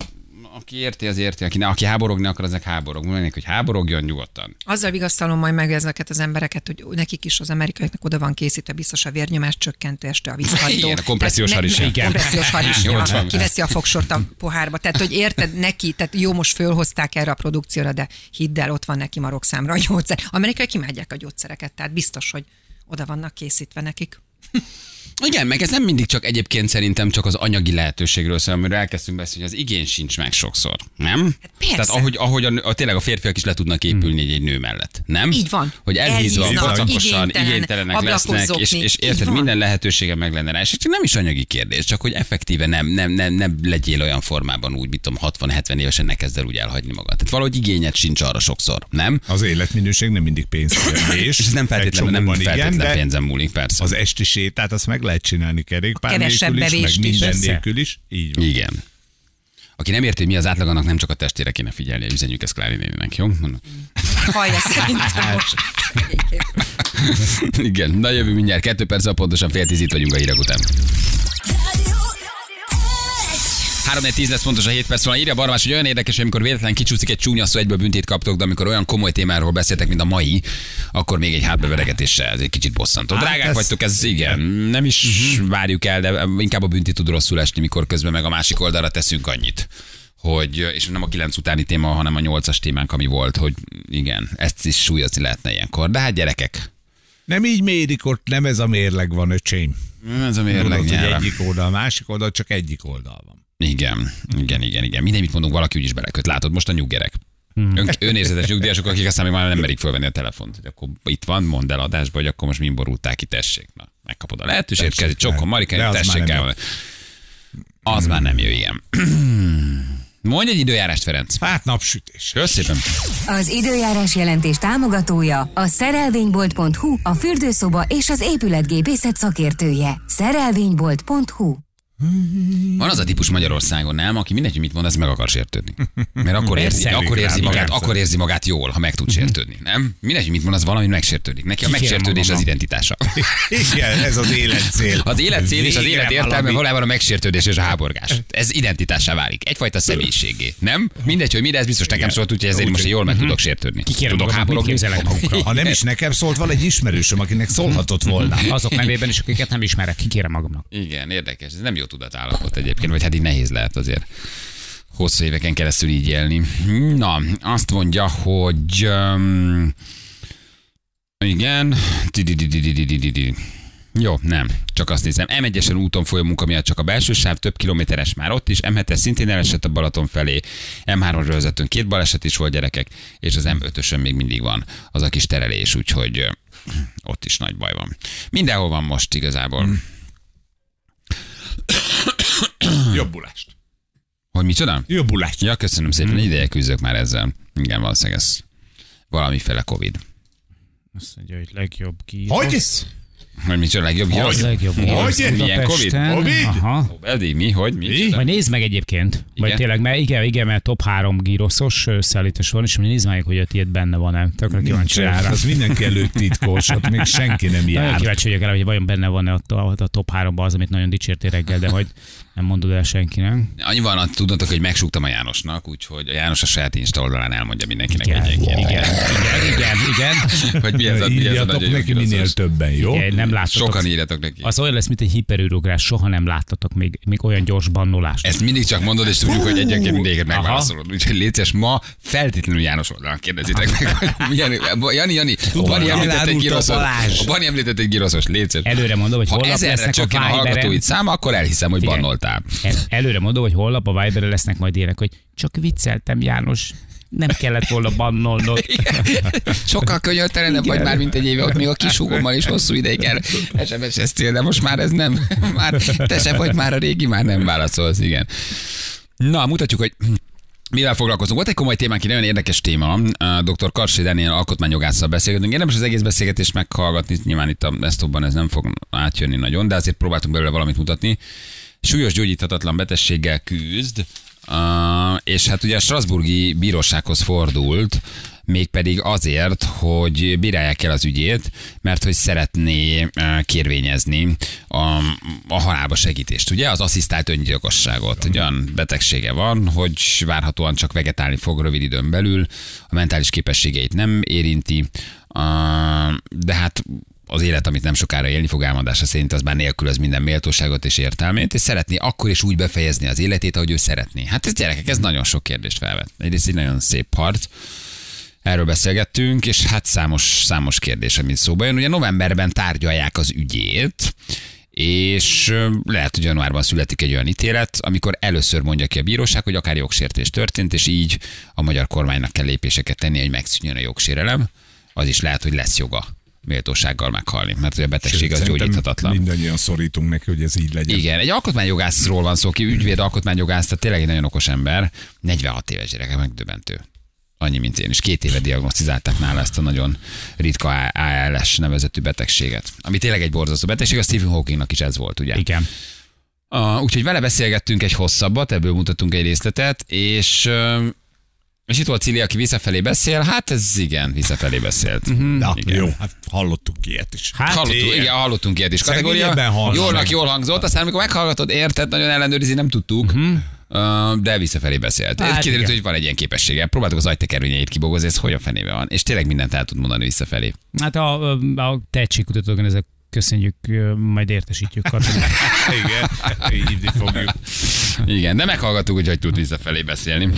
aki érti, az érti, aki, ne, aki háborogni akar, azok háborog. Mondják, hogy háborogjon nyugodtan. Azzal vigasztalom majd meg ezeket az embereket, hogy nekik is az amerikaiaknak oda van készítve biztos a vérnyomás csökkentő este a vízhajtó. Igen, a kompressziós harisnya. Igen. Kompressziós harisnya. Kiveszi a fogsort a pohárba. Tehát, hogy érted neki, tehát jó, most fölhozták erre a produkcióra, de hidd el, ott van neki marokszámra a gyógyszer. Amerikai imádják a gyógyszereket, tehát biztos, hogy oda vannak készítve nekik. Igen, meg ez nem mindig csak egyébként szerintem csak az anyagi lehetőségről szól, amiről elkezdtünk beszélni, hogy az igény sincs meg sokszor, nem? Hát persze. Tehát ahogy, ahogy a, a, tényleg a férfiak is le tudnak épülni egy, egy nő mellett, nem? Így van. Hogy elhízva, igénytelen, igénytelenek lesznek, és, és érted, minden lehetősége meg lenne rá, és csak nem is anyagi kérdés, csak hogy effektíve nem, nem, nem, nem legyél olyan formában úgy, mit tudom, 60-70 évesen ne kezd el úgy elhagyni magad. Tehát valahogy igényed sincs arra sokszor, nem? Az életminőség nem mindig pénzkérdés. És ez nem feltétlenül, nem feltétlenül igen, de pénzen múlik, persze. Az esti sétát azt meg lehet csinálni kerékpár nélkül is, meg is. minden Persze. nélkül is. Így van. Igen. Aki nem érti, hogy mi az átlag, annak nem csak a testére kéne figyelni, üzenjük ezt Klári néninek, jó? Hallja szerintem. Igen, na jövő mindjárt, kettő perc, pontosan fél tíz itt vagyunk a hírek után. 3 10 lesz pontosan 7 perc van. Írja Barmás, hogy olyan érdekes, hogy amikor véletlen kicsúszik egy csúnya szó, egyből büntét kaptok, de amikor olyan komoly témáról beszéltek, mint a mai, akkor még egy hátbeveregetéssel, ez egy kicsit bosszantó. Hát Drágák ez- vagytok, ez igen, nem is várjuk el, de inkább a bünti tud rosszul esni, mikor közben meg a másik oldalra teszünk annyit. Hogy, és nem a 9 utáni téma, hanem a 8-as témánk, ami volt, hogy igen, ezt is súlyozni lehetne ilyenkor. De hát gyerekek, Nem így mérik ott, nem ez a mérleg van, öcsém. ez a mérleg Tudod, hogy egyik oldal, a másik oldal, csak egyik oldal van. Igen, igen, igen, igen. Minden, mit mondunk, valaki úgyis beleköt. Látod, most a nyuggerek. Ön, önérzetes nyugdíjasok, akik aztán még már nem merik fölvenni a telefont, hogy akkor itt van, mondd el adásba, hogy akkor most mi borulták ki, tessék. Na, megkapod a lehetőséget, kezdj csokon, de- Marika, de az tessék el. Az már nem jó, igen. Mondj egy időjárást, Ferenc. Hát napsütés. Köszönöm. Az időjárás jelentés támogatója a szerelvénybolt.hu, a fürdőszoba és az épületgépészet szakértője. Szerelvénybolt.hu Van az a típus Magyarországon, nem, aki mindegy, hogy mit mond, ez meg akar sértődni. Mert akkor érzi, akkor érzi, magát, akkor érzi magát jól, ha meg tud sértődni, nem? Mindegy, hogy mit mond, az valami megsértődik. Neki a megsértődés az identitása. Igen, ez az életcél. Az élet cél és az élet értelme valójában a megsértődés és a háborgás. Ez identitásá válik. Egyfajta személyiségé. Nem? Mindegy, hogy mi, ez biztos nekem szólt, úgyhogy ezért most jól meg tudok sértődni. Kikérem Tudok háborogni. Ha nem is nekem szólt, van egy ismerősöm, akinek szólhatott volna. Azok nevében is, akiket nem ismerek, kikérem magamnak. Igen, érdekes. Ez nem jó tudatállapot egyébként, vagy hát így nehéz lehet azért hosszú éveken keresztül így élni. Na, azt mondja, hogy um, igen. Jó, nem. Csak azt nézem. M1-esen úton folyó munka miatt csak a belső sáv, több kilométeres már ott is. M7-es szintén elesett a Balaton felé. M3 rövezetön két baleset is volt gyerekek, és az M5-ösön még mindig van az a kis terelés, úgyhogy ott is nagy baj van. Mindenhol van most igazából. Jobbulást. Hogy micsoda? Jobbulást. Ja, köszönöm szépen, hmm. ideje küzdök már ezzel. Igen, valószínűleg ez valamiféle Covid. Azt mondja, hogy legjobb ki. Hogy? Hogy micsoda legjobb? Hogy? Legjobb Hogy? Milyen. Covid? Covid? Aha. Eddig mi? Hogy? Mi? Mi? Majd nézd meg egyébként. Vagy Igen? tényleg, mert igen, igen, mert top 3 gíroszos szállítás van, és majd nézd meg, hogy a tiéd benne van-e. Tökre kíváncsi rá. az mindenki előtt titkos, ott még senki nem Nagyon jár. kíváncsi vagyok rá, hogy vajon benne van-e a, a, a top 3-ban az, amit nagyon dicsértél reggel, de hogy nem mondod el senkinek. Annyi van, tudnotok, hogy megsúgtam a Jánosnak, úgyhogy a János a saját Insta oldalán elmondja mindenkinek Igen, egy igen, ilyen igen, igen, igen. Hogy mi ez a, mi ez a nagyon neki minél többen, jó? igen nem láttatok. Sokan írjatok neki. Az olyan lesz, mint egy hiperűrugrás, soha nem láttatok még, még olyan gyors bannolást. Ezt mindig csak mondod, és tudjuk, hogy egyenként mindegyiket megválaszolod. Úgyhogy létszes ma feltétlenül János oldalán kérdezitek meg, hogy milyen, Jani, Jani, a Bani említett egy giroszos. A Bani említett egy giroszos, létszes. Előre mondom, hogy Ha holnap lesznek a a hallgatóid száma, akkor elhiszem, hogy Figyelj. bannoltál. El, előre mondom, hogy holnap a Viberre lesznek majd ilyenek, hogy csak vicceltem, János, nem kellett volna bannolnod. Sokkal könyörtelenebb vagy már, mint egy éve, ott még a kis húgommal is hosszú ideig el SMS-eztél, de most már ez nem. Már te se vagy már a régi, már nem válaszolsz, igen. Na, mutatjuk, hogy Mivel foglalkozunk? Volt egy komoly témánk, egy nagyon érdekes téma. Dr. Karsé Daniel alkotmányjogásszal beszélgetünk. Érdemes az egész beszélgetést meghallgatni. Nyilván itt a desktopban ez nem fog átjönni nagyon, de azért próbáltunk belőle valamit mutatni. Súlyos gyógyíthatatlan betegséggel küzd, Uh, és hát ugye a Strasburgi bírósághoz fordult, mégpedig azért, hogy bírálják el az ügyét, mert hogy szeretné kérvényezni a, a halálba segítést. Ugye az asszisztált öngyilkosságot. Ugye olyan betegsége van, hogy várhatóan csak vegetálni fog rövid időn belül, a mentális képességeit nem érinti, de hát az élet, amit nem sokára élni fog álmodása szerint, az már nélkülöz minden méltóságot és értelmét, és szeretné akkor is úgy befejezni az életét, ahogy ő szeretné. Hát ez gyerekek, ez nagyon sok kérdést felvet. Egyrészt egy nagyon szép harc. Erről beszélgettünk, és hát számos, számos kérdés, amit szóba jön. Ugye novemberben tárgyalják az ügyét, és lehet, hogy januárban születik egy olyan ítélet, amikor először mondja ki a bíróság, hogy akár jogsértés történt, és így a magyar kormánynak kell lépéseket tenni, hogy megszűnjön a jogsérelem. Az is lehet, hogy lesz joga méltósággal meghalni, mert hogy a betegség az Szerintem gyógyíthatatlan. Mindannyian szorítunk neki, hogy ez így legyen. Igen, egy alkotmányjogászról van szó, ki ügyvéd alkotmányjogász, tehát tényleg egy nagyon okos ember, 46 éves gyerek, megdöbbentő. Annyi, mint én is. Két éve diagnosztizálták nála ezt a nagyon ritka ALS nevezetű betegséget. Ami tényleg egy borzasztó betegség, a Stephen Hawkingnak is ez volt, ugye? Igen. Uh, úgyhogy vele beszélgettünk egy hosszabbat, ebből mutattunk egy részletet, és és itt volt Cili, aki visszafelé beszél, hát ez igen, visszafelé beszélt. Na, Igen. jó, hát hallottunk ilyet is. Hát, Hallottunk, igen, hallottunk ilyet is. Kategória, jólnak jól hangzott, aztán amikor meghallgatod, érted, nagyon ellenőrizni nem tudtuk, uh, de visszafelé beszélt. Hát, Kiderült, igen. hogy van egy ilyen képessége. Próbáltuk az agytekervényeit kibogozni, ez hogy a fenébe van. És tényleg mindent el tud mondani visszafelé. Hát a, a tehetségkutatókon ezek köszönjük, majd értesítjük. Igen, így fogjuk. Igen, de meghallgattuk, hogy hogy tud visszafelé beszélni.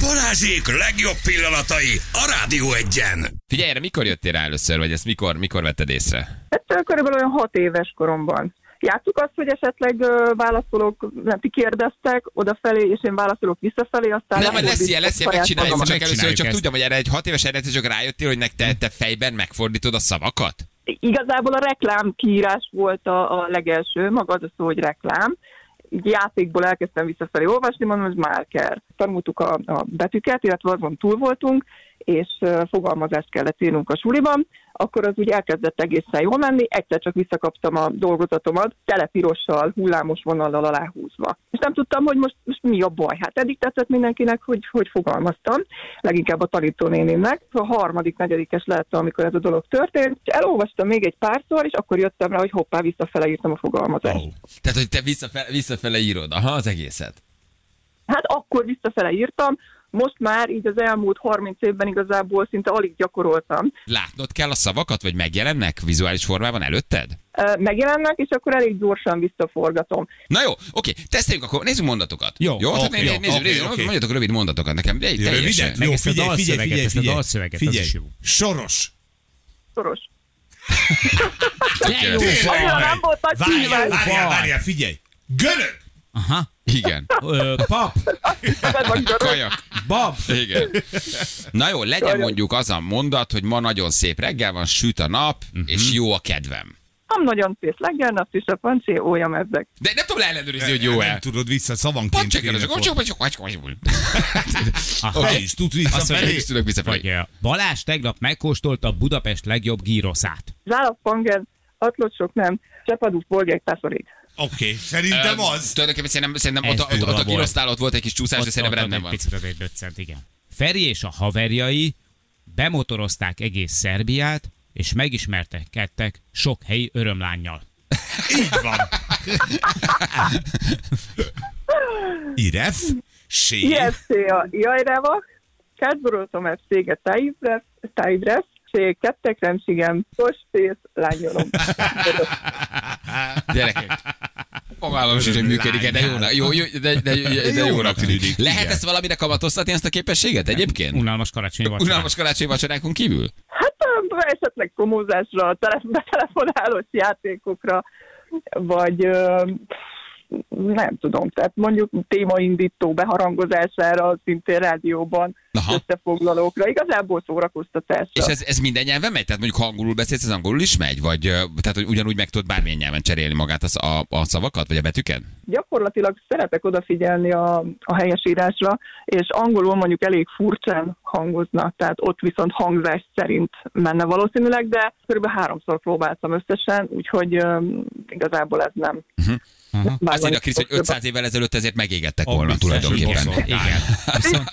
Balázsék legjobb pillanatai a Rádió egyen. Figyelj, erre mikor jöttél rá először, vagy ezt mikor, mikor vetted észre? Hát körülbelül olyan hat éves koromban. Játsszuk azt, hogy esetleg válaszolók, nem, ti kérdeztek odafelé, és én válaszolok visszafelé, aztán... Nem, majd lesz ilyen, lesz ilyen, megcsináljuk, csak először, csak ezt. tudjam, hogy erre egy hat éves eredeti csak rájöttél, hogy nek te, te fejben megfordítod a szavakat? Igazából a reklám kiírás volt a, a legelső, maga az a szó, hogy reklám. Így játékból elkezdtem visszafelé olvasni, mondom, hogy marker. Tanultuk a, a betűket, illetve azon túl voltunk, és fogalmazást kellett írnunk a suliban, akkor az úgy elkezdett egészen jól menni, egyszer csak visszakaptam a dolgozatomat, telepirossal, hullámos vonallal aláhúzva. És nem tudtam, hogy most, most mi a baj. Hát eddig tetszett mindenkinek, hogy, hogy fogalmaztam, leginkább a tanítónénémnek. A harmadik, negyedikes lehettem, amikor ez a dolog történt, és elolvastam még egy párszor, és akkor jöttem rá, hogy hoppá, visszafele írtam a fogalmazást. Oh. Tehát, hogy te visszafele, visszafele írod, aha, az egészet. Hát akkor visszafele írtam, most már így az elmúlt 30 évben igazából szinte alig gyakoroltam. Látnod kell a szavakat, vagy megjelennek vizuális formában előtted? Megjelennek, és akkor elég gyorsan visszaforgatom. Na jó, oké, teszteljük akkor, nézzük mondatokat. Jó, jó, tehát oké, nézzük, jó, nézzük, oké, nézzük, oké. mondjatok rövid mondatokat nekem, de. Meg Jó, ezt a figyelj, figyelj, dalszöveget, figyelj, ezt a figyelj. Figyelj, jó. soros. Nem volt nagy Várjál, várjál, várjál, figyelj. Görög. Aha. Igen, Ö, pap, kajak. bab. Igen. Na jó, legyen mondjuk az a mondat, hogy ma nagyon szép reggel van, süt a nap, és jó a kedvem. Nem nagyon szép legyen, nap is a pancé, ójam ezek. De nem tudom ellenőrizni, hogy jó-e. Nem tudod vissza szavanként. Pancsekkel, kéne csak csak is Azt tudok visszafelé. Balázs tegnap megkóstolta Budapest legjobb gyroszát. Zálapfanger, atlocsok nem, csepadú polgék tászorik. Oké, szerintem az. Tulajdonképpen szerintem, szerintem ott, ott, ott, a volt. kirosztál ott volt egy kis csúszás, de szerintem rendben egy van. picit azért döccent, igen. Feri és a haverjai bemotorozták egész Szerbiát, és megismertek sok helyi örömlányjal. Így van. Iref, Sé, IFC a Jajrevak, Kártborótom FC-ge Tájbresz, Sé kettek remsigem, Kostész, lányolom. Gyerekek. Fogalmam sincs, hogy működik de jó, jó, jó, de, de, de, de jónak tűnik. Lehet ezt valamire kamatoztatni, ezt a képességet egyébként? Unalmas karácsonyi vacsora. Unalmas karácsonyi vacsorákon kívül? Hát esetleg promózásra, tele- betelefonálós játékokra, vagy nem tudom, tehát mondjuk témaindító beharangozására, szintén rádióban, Aha. összefoglalókra, igazából szórakoztatásra. És ez, ez minden nyelven megy? Tehát mondjuk ha angolul beszélsz, ez angolul is megy? Vagy tehát, hogy ugyanúgy meg tudod bármilyen nyelven cserélni magát az, a, a szavakat, vagy a betűket? Gyakorlatilag szeretek odafigyelni a, a helyesírásra, és angolul mondjuk elég furcsán hangoznak, tehát ott viszont hangzás szerint menne valószínűleg, de kb. háromszor próbáltam összesen, úgyhogy um, igazából ez nem. Uh-huh. Azt vágani írja Krisz, hogy fog 500 évvel ezelőtt ezért megégettek volna biztos, tulajdonképpen. Igen. Viszont.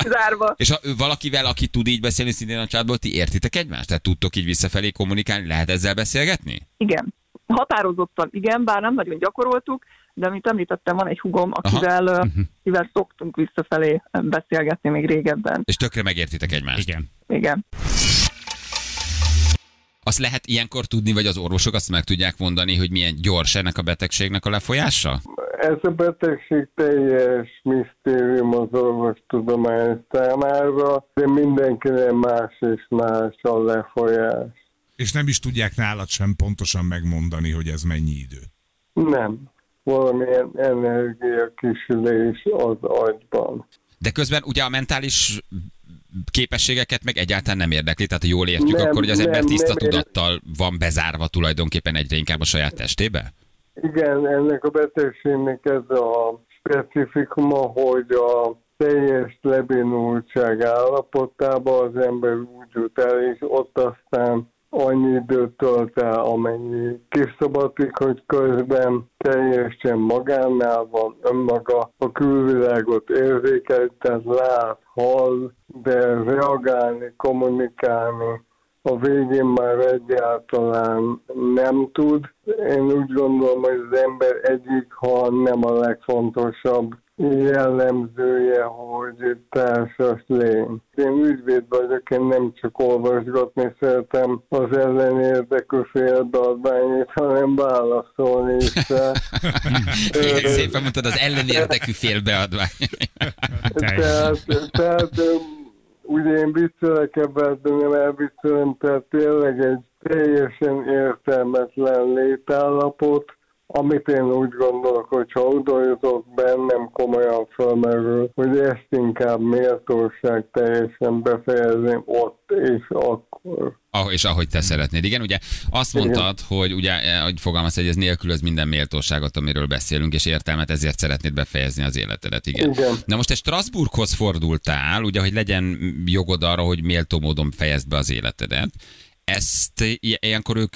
És ha valakivel, aki tud így beszélni szintén a csátból, ti értitek egymást? Tehát tudtok így visszafelé kommunikálni? Lehet ezzel beszélgetni? Igen. Határozottan igen, bár nem nagyon gyakoroltuk, de mint említettem, van egy hugom, akivel, uh akivel szoktunk visszafelé beszélgetni még régebben. És tökre megértitek egymást. igen. Igen. Azt lehet ilyenkor tudni, vagy az orvosok azt meg tudják mondani, hogy milyen gyors ennek a betegségnek a lefolyása? Ez a betegség teljes misztérium az orvostudomány számára, de mindenkinek más és más a lefolyás. És nem is tudják nálad sem pontosan megmondani, hogy ez mennyi idő. Nem. Valamilyen energiakisülés az agyban. De közben ugye a mentális képességeket meg egyáltalán nem érdekli, tehát ha jól értjük, Nem, akkor hogy az ember nem, tiszta nem tudattal van bezárva tulajdonképpen egyre inkább a saját testébe? Igen, ennek a betegségnek ez a specifikuma, hogy a teljes lebénultság állapotában az ember úgy jut el, és ott aztán annyi időt tölt el, amennyi kiszabadik, hogy közben teljesen magánál van önmaga, a külvilágot érzékel, tehát lát, hall, de reagálni, kommunikálni a végén már egyáltalán nem tud. Én úgy gondolom, hogy az ember egyik, ha nem a legfontosabb jellemzője, hogy társas lény. Én ügyvéd vagyok, én nem csak olvasgatni szeretem az ellenérdekű félbeadványét, hanem válaszolni is. Igen, szépen mondtad, az ellenérdekű félbeadvány. Tehát, tehát ugye én viccelek ebben, de nem elviccelem, tehát tényleg egy teljesen értelmetlen létállapot, amit én úgy gondolok, hogy ha jutok bennem komolyan felmerül, hogy ezt inkább méltóság teljesen befejezném ott és akkor. Ah, és ahogy te szeretnéd. Igen, ugye azt Igen. mondtad, hogy ugye, hogy fogalmaz, hogy ez nélkülöz minden méltóságot, amiről beszélünk, és értelmet, ezért szeretnéd befejezni az életedet. Igen. Igen. Na most te Strasbourghoz fordultál, ugye, hogy legyen jogod arra, hogy méltó módon fejezd be az életedet. Ezt ilyenkor ők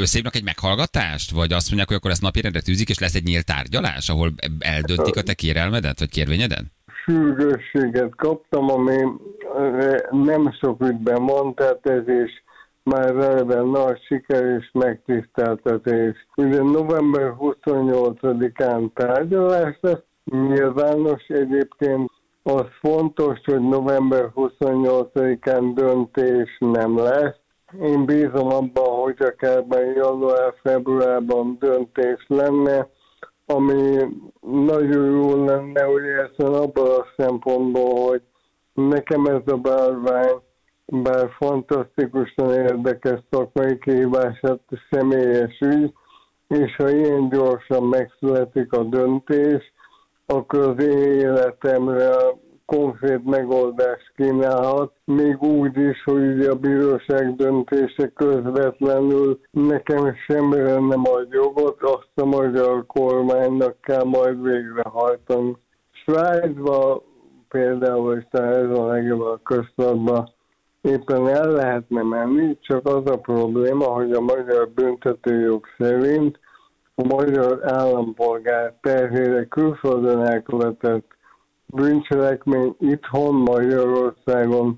összehívnak egy meghallgatást, vagy azt mondják, hogy akkor ezt napirendre tűzik, és lesz egy nyílt tárgyalás, ahol eldöntik a te kérelmedet, vagy kérvényedet? sürgősséget kaptam, ami nem sok ügyben van, tehát ez is már eleve nagy siker és megtiszteltetés. Ugye november 28-án tárgyalás lesz, nyilvános egyébként az fontos, hogy november 28-án döntés nem lesz. Én bízom abban, hogy akár január-februárban döntés lenne, ami nagyon jó lenne, hogy ezt abban a szempontból, hogy nekem ez a bárvány, bár fantasztikusan érdekes szakmai kihívását személyes ügy, és ha ilyen gyorsan megszületik a döntés, akkor az én életemre konkrét megoldást kínálhat, még úgy is, hogy a bíróság döntése közvetlenül nekem semmire nem ad jogot, azt a magyar kormánynak kell majd végrehajtani. Svájcban például, és ez a legjobb a köztudatban, éppen el lehetne menni, csak az a probléma, hogy a magyar büntetőjog szerint a magyar állampolgár terhére külföldön elkövetett bűncselekmény itthon Magyarországon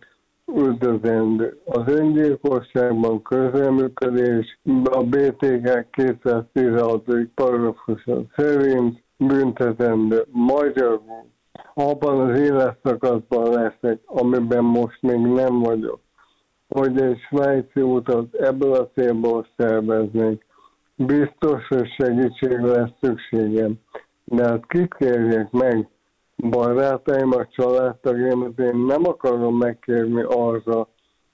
üldözendő. Az öngyilkosságban közreműködés a BTK 216. paragrafusa szerint büntetendő magyarul. Abban az életszakaszban leszek, amiben most még nem vagyok, hogy egy svájci utat ebből a célból szerveznék. Biztos, hogy segítségre lesz szükségem. De hát kit meg? Barátaim, a családtagjaimat én nem akarom megkérni arra,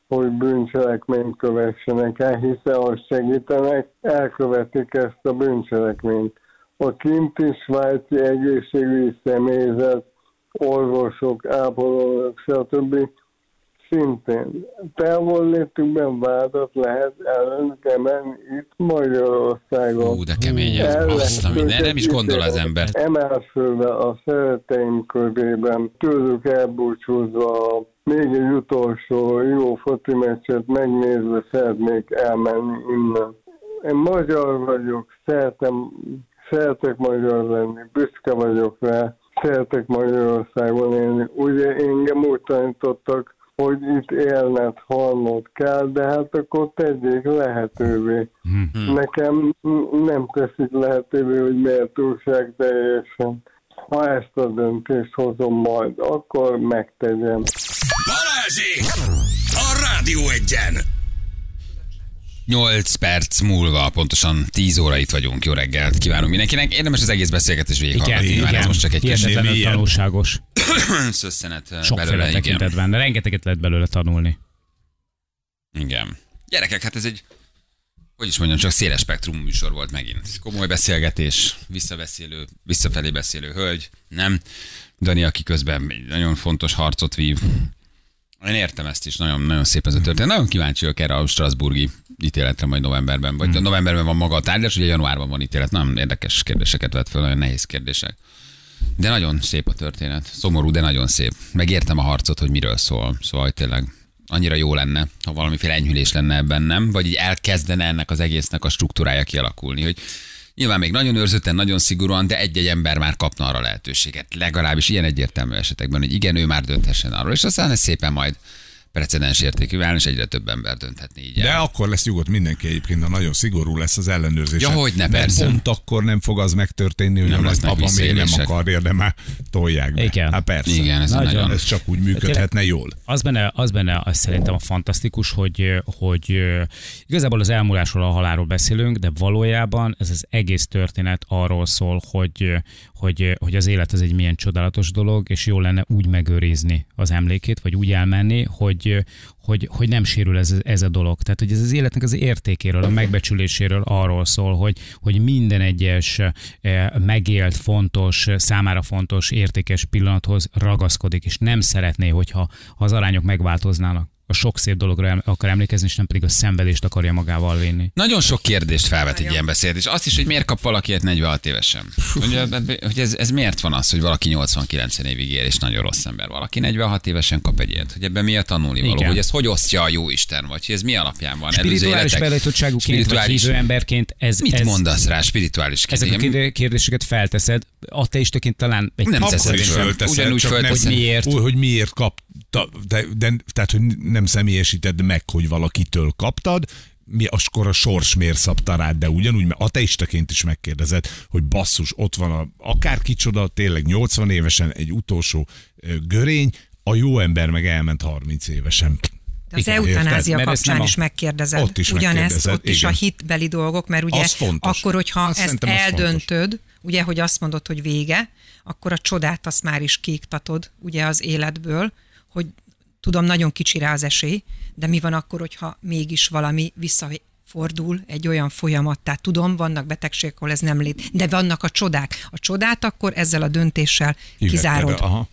hogy bűncselekményt kövessenek el, hiszen ha segítenek, elkövetik ezt a bűncselekményt. a kinti svájci egészségügyi személyzet, orvosok, ápolók, stb. Szintén távollétükben vádat lehet emelni itt Magyarországon. Ú, de kemény ez, minden, nem őket is gondol az ember. Emelfölve a szereteim körében, tőlük elbúcsúzva, még egy utolsó jó foci meccset megnézve szeretnék elmenni innen. Én magyar vagyok, szeretem, szeretek magyar lenni, büszke vagyok rá, szeretek Magyarországon élni. Ugye engem úgy tanítottak, hogy itt élned, halnod kell, de hát akkor tegyék lehetővé. Hmm. Nekem nem teszik lehetővé, hogy méltóság teljesen. Ha ezt a döntést hozom majd, akkor megtegyem. Balázsék! A Rádió egyen! 8 perc múlva, pontosan 10 óra itt vagyunk. Jó reggelt kívánunk mindenkinek. Érdemes az egész beszélgetés végighallgatni. Igen, Már ez igen. most csak egy kis tanulságos. szösszenet eh, belőle. Igen. Rengeteget lehet belőle tanulni. igen. Gyerekek, hát ez egy hogy is mondjam, csak széles spektrum műsor volt megint. Komoly beszélgetés, visszabeszélő, visszafelé beszélő hölgy, nem? Dani, aki közben egy nagyon fontos harcot vív. Én értem ezt is, nagyon, nagyon szép ez a történet. Nagyon kíváncsi vagyok erre a Strasburgi ítéletre majd novemberben. Vagy Hmm. novemberben van maga a tárgyalás, ugye januárban van ítélet. Nagyon érdekes kérdéseket vett fel, nagyon nehéz kérdések. De nagyon szép a történet. Szomorú, de nagyon szép. Megértem a harcot, hogy miről szól. Szóval tényleg annyira jó lenne, ha valamiféle enyhülés lenne ebben, nem? Vagy így elkezdene ennek az egésznek a struktúrája kialakulni, hogy nyilván még nagyon őrzötten, nagyon szigorúan, de egy-egy ember már kapna arra lehetőséget. Legalábbis ilyen egyértelmű esetekben, hogy igen, ő már dönthessen arról, és aztán ez szépen majd precedens értékű válni, és egyre több ember dönthetni így. De el. akkor lesz nyugodt mindenki egyébként, ha nagyon szigorú lesz az ellenőrzés. Ja, hogyne, Mert persze. Pont akkor nem fog az megtörténni, hogy Nem a lesznek nagypapa még nem akarja, de már tolják be. Igen. Hát persze. Igen, ez Nagyon. nagyon... Ez csak úgy működhetne jól. Az benne, az benne az szerintem a fantasztikus, hogy, hogy igazából az elmúlásról, a halálról beszélünk, de valójában ez az egész történet arról szól, hogy, hogy, hogy az élet az egy milyen csodálatos dolog, és jó lenne úgy megőrizni az emlékét, vagy úgy elmenni, hogy, hogy, hogy nem sérül ez, ez a dolog. Tehát, hogy ez az életnek az értékéről, a megbecsüléséről arról szól, hogy, hogy minden egyes megélt, fontos, számára fontos, értékes pillanathoz ragaszkodik, és nem szeretné, hogyha ha az arányok megváltoznának. A sok szép dologra akar emlékezni, és nem pedig a szenvedést akarja magával vinni. Nagyon sok kérdést felvet egy ilyen beszélgetés. Azt is, hogy miért kap valaki ilyet 46 évesen. Hogy, hogy ez, ez, miért van az, hogy valaki 89 évig él, és nagyon rossz ember. Valaki 46 évesen kap egy ilyet. Hogy ebben mi a tanulni való, Igen. hogy ezt hogy osztja a jó Isten, vagy hogy ez mi alapján van. Spirituális beállítottságúként, vagy Spirituális- hívő emberként ez, Mit ez, mondasz rá spirituális ezek a kérdé- kérdéseket felteszed, ateistaként talán egy Nem teszed föl. fölteszed, Ugyanúgy fölteszed. Hogy miért? Úgy, hogy miért kapta, de, de, tehát, hogy nem személyesíted meg, hogy valakitől kaptad, mi akkor a sors miért szabta rád, de ugyanúgy, mert ateistaként is megkérdezed, hogy basszus, ott van a, akár kicsoda, tényleg 80 évesen egy utolsó görény, a jó ember meg elment 30 évesen. De az Igen, eutanázia érted? Kapcsán a- is megkérdezed. Ott is Ugyanezt, ott is a igen. hitbeli dolgok, mert ugye fontos. akkor, hogyha Azt ezt eldöntöd, ugye, hogy azt mondod, hogy vége, akkor a csodát azt már is kiiktatod, ugye az életből, hogy tudom, nagyon kicsi rá az esély, de mi van akkor, hogyha mégis valami visszafordul egy olyan folyamat, tehát tudom, vannak betegségek, ahol ez nem lét, de vannak a csodák. A csodát akkor ezzel a döntéssel Kivetted, kizárod. Aha.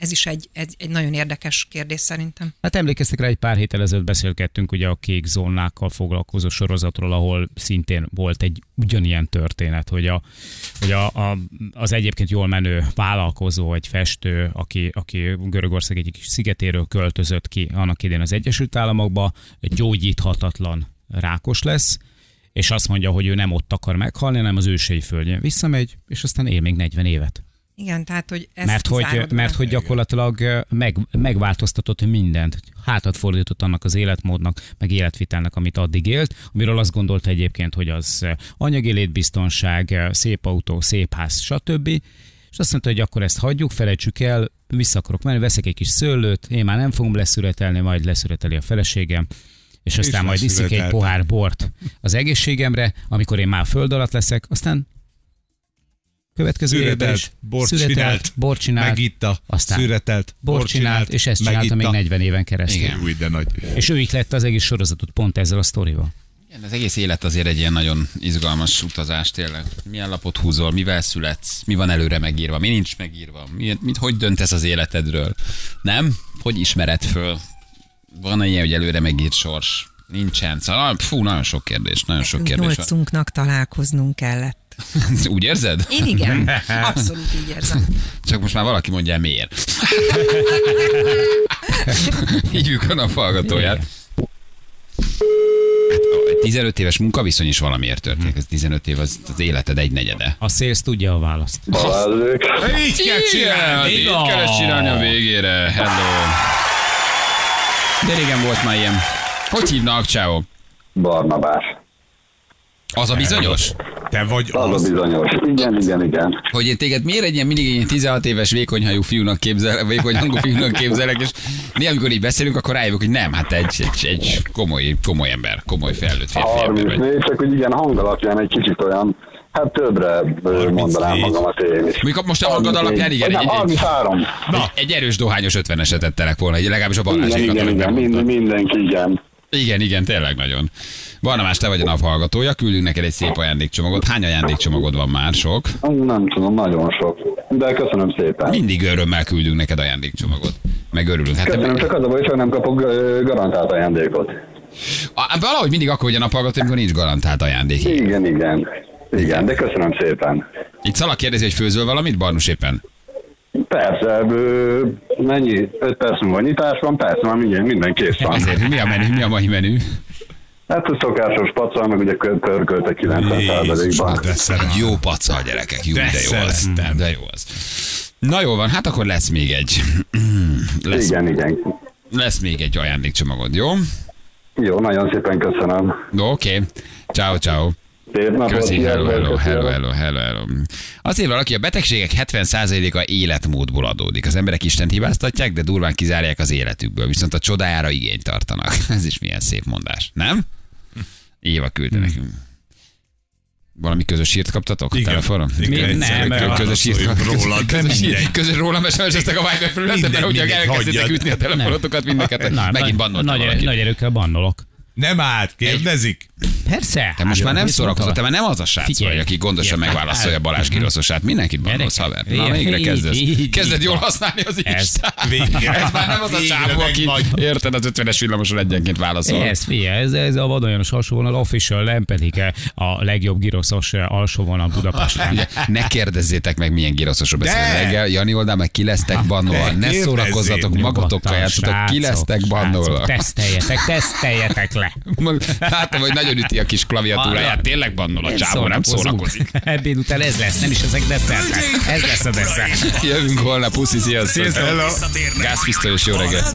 Ez is egy, egy, egy nagyon érdekes kérdés szerintem. Hát emlékeztek rá, egy pár héttel ezelőtt beszélgettünk ugye a kék zónákkal foglalkozó sorozatról, ahol szintén volt egy ugyanilyen történet, hogy, a, hogy a, a, az egyébként jól menő vállalkozó, egy festő, aki, aki Görögország egyik szigetéről költözött ki annak idén az Egyesült Államokba, gyógyíthatatlan rákos lesz, és azt mondja, hogy ő nem ott akar meghalni, hanem az ősei földjén visszamegy, és aztán él még 40 évet. Igen, tehát, hogy ezt Mert hogy, mert hogy gyakorlatilag meg, megváltoztatott mindent. Hátat fordított annak az életmódnak, meg életvitelnek, amit addig élt, amiről azt gondolta egyébként, hogy az anyagi létbiztonság, szép autó, szép ház, stb. És azt mondta, hogy akkor ezt hagyjuk, felejtsük el, vissza akarok menni, veszek egy kis szőlőt, én már nem fogom leszüretelni, majd leszüreteli a feleségem, és aztán majd iszik egy pohár bort az egészségemre, amikor én már föld alatt leszek, aztán következő évben Szüretelt, is bort szüretelt, csinált, bort csinált, megitta, aztán szüretelt, bort csinált, és ezt csinálta még megitta. 40 éven keresztül. Igen. Új, de nagy. És ő itt lett az egész sorozatot pont ezzel a sztorival. Igen, az egész élet azért egy ilyen nagyon izgalmas utazás tényleg. Milyen lapot húzol, mivel születsz, mi van előre megírva, mi nincs megírva, mi, mit, hogy döntesz az életedről, nem? Hogy ismered föl? Van ilyen, hogy előre megírt sors? Nincsen. Szóval, fú, nagyon sok kérdés, nagyon sok kérdés. Nyolcunknak találkoznunk kellett. Úgy érzed? Én igen, abszolút így érzem. Csak most már valaki mondja el miért. Hívjuk a naphallgatóját. Hát, egy 15 éves munkaviszony is valamiért történik. Ez 15 év az, az életed egy negyede. A szélsz tudja a választ. Balázsék. Így kell Igen, csinálni. így kell csinálni a végére. Hello. De régen volt már ilyen. Hogy hívnak, ciao? Barnabás. Az a bizonyos? Te vagy Az a az. bizonyos. Igen, igen, igen. Hogy én téged miért egy ilyen mindig egy ilyen 16 éves vékonyhajú fiúnak képzel, vékony hangú fiúnak képzelek, és néha, amikor így beszélünk, akkor rájövök, hogy nem, hát egy, egy, egy komoly, komoly ember, komoly felnőtt férfi ember vagy. 34, csak hogy igen, hang alapján egy kicsit olyan, hát többre mondanám 34. magamat én is. Mondjuk most a hangod alapján igen, egy, egy, 33. egy, egy erős dohányos 50-eset tettelek volna, egy legalábbis a Igen, Balázsékat. igen, igen, minden, mindenki, igen. Igen, igen, tényleg nagyon. Barnabás, te vagy a naphallgatója, küldünk neked egy szép ajándékcsomagot. Hány ajándékcsomagod van már? Sok? Nem tudom, nagyon sok. De köszönöm szépen. Mindig örömmel küldünk neked ajándékcsomagot. Meg örülünk. Hát Köszönöm, te, csak az a baj, hogy nem kapok garantált ajándékot. a, valahogy mindig akkor, hogy a naphallgató, amikor nincs garantált ajándék. Igen, igen. Igen, de köszönöm szépen. Itt Szalak kérdezi, hogy főzöl valamit, Barnus éppen. Persze, ö, mennyi? 5 perc múlva nyitás van, persze, már minden, minden kész van. Ezért mi a menü, mi a mai menü? Hát a szokásos pacal, meg ugye kör- pörkölt 90%-ban. Jézus, de szeretem. Egy jó paca a gyerekek, jó, De de, jó az. De jó az. Na jó van, hát akkor lesz még egy. Lesz, Igen, igen. lesz még egy ajándékcsomagod, jó? Jó, nagyon szépen köszönöm. Oké. Okay. Ciao, ciao. Köszi, hello, hello, hello, hello, hello, hello. Írja valaki, a betegségek 70%-a életmódból adódik. Az emberek Istent hibáztatják, de durván kizárják az életükből, viszont a csodájára igényt tartanak. Ez is milyen szép mondás, nem? Éva küldte nekünk. Valami közös írt kaptatok a Igen. telefonon? Igen, egyszer nem, kell közös írt válaszoljunk rólad, közös, mindegy. írt, közös rólam SMS-eztek a Viber felületen, mert ugye elkezdtek ütni a telefonotokat mindeket. Megint nagy, bannoltam nagy, nagy erőkkel bannolok. Nem állt, kérdezik. Persze. Te most már nem szórakozol, te már nem az a srác vagy, aki gondosan Igen. megválaszolja Balázs Kiroszosát. Mindenkit bannolsz, haver. Na, végre kezdesz. Kezded jól használni az Ez. Instát. Ez már nem az a csávó, aki érted az 50-es villamoson egyenként válaszol. Ez, figyelj, ez, ez a vadonjanos alsóvonal official, nem pedig a legjobb giroszos alsóvonal Budapesten. Ne kérdezzétek meg, milyen giroszosról beszélünk reggel. Jani oldal meg ki lesztek bannolva. ne szórakozzatok, magatokkal játszatok, ki lesztek bannolva. Teszteljetek, teszteljetek le. Látom, hogy nagyon üti a kis klaviatúráját. Tényleg bannol a csávó, nem szórakozik. Ebéd után ez lesz, nem is ezek desszertek. Ez lesz a desszert. Jövünk holnap, puszi, sziasztok. Visszatérnek. Gázpisztolyos jó reggel.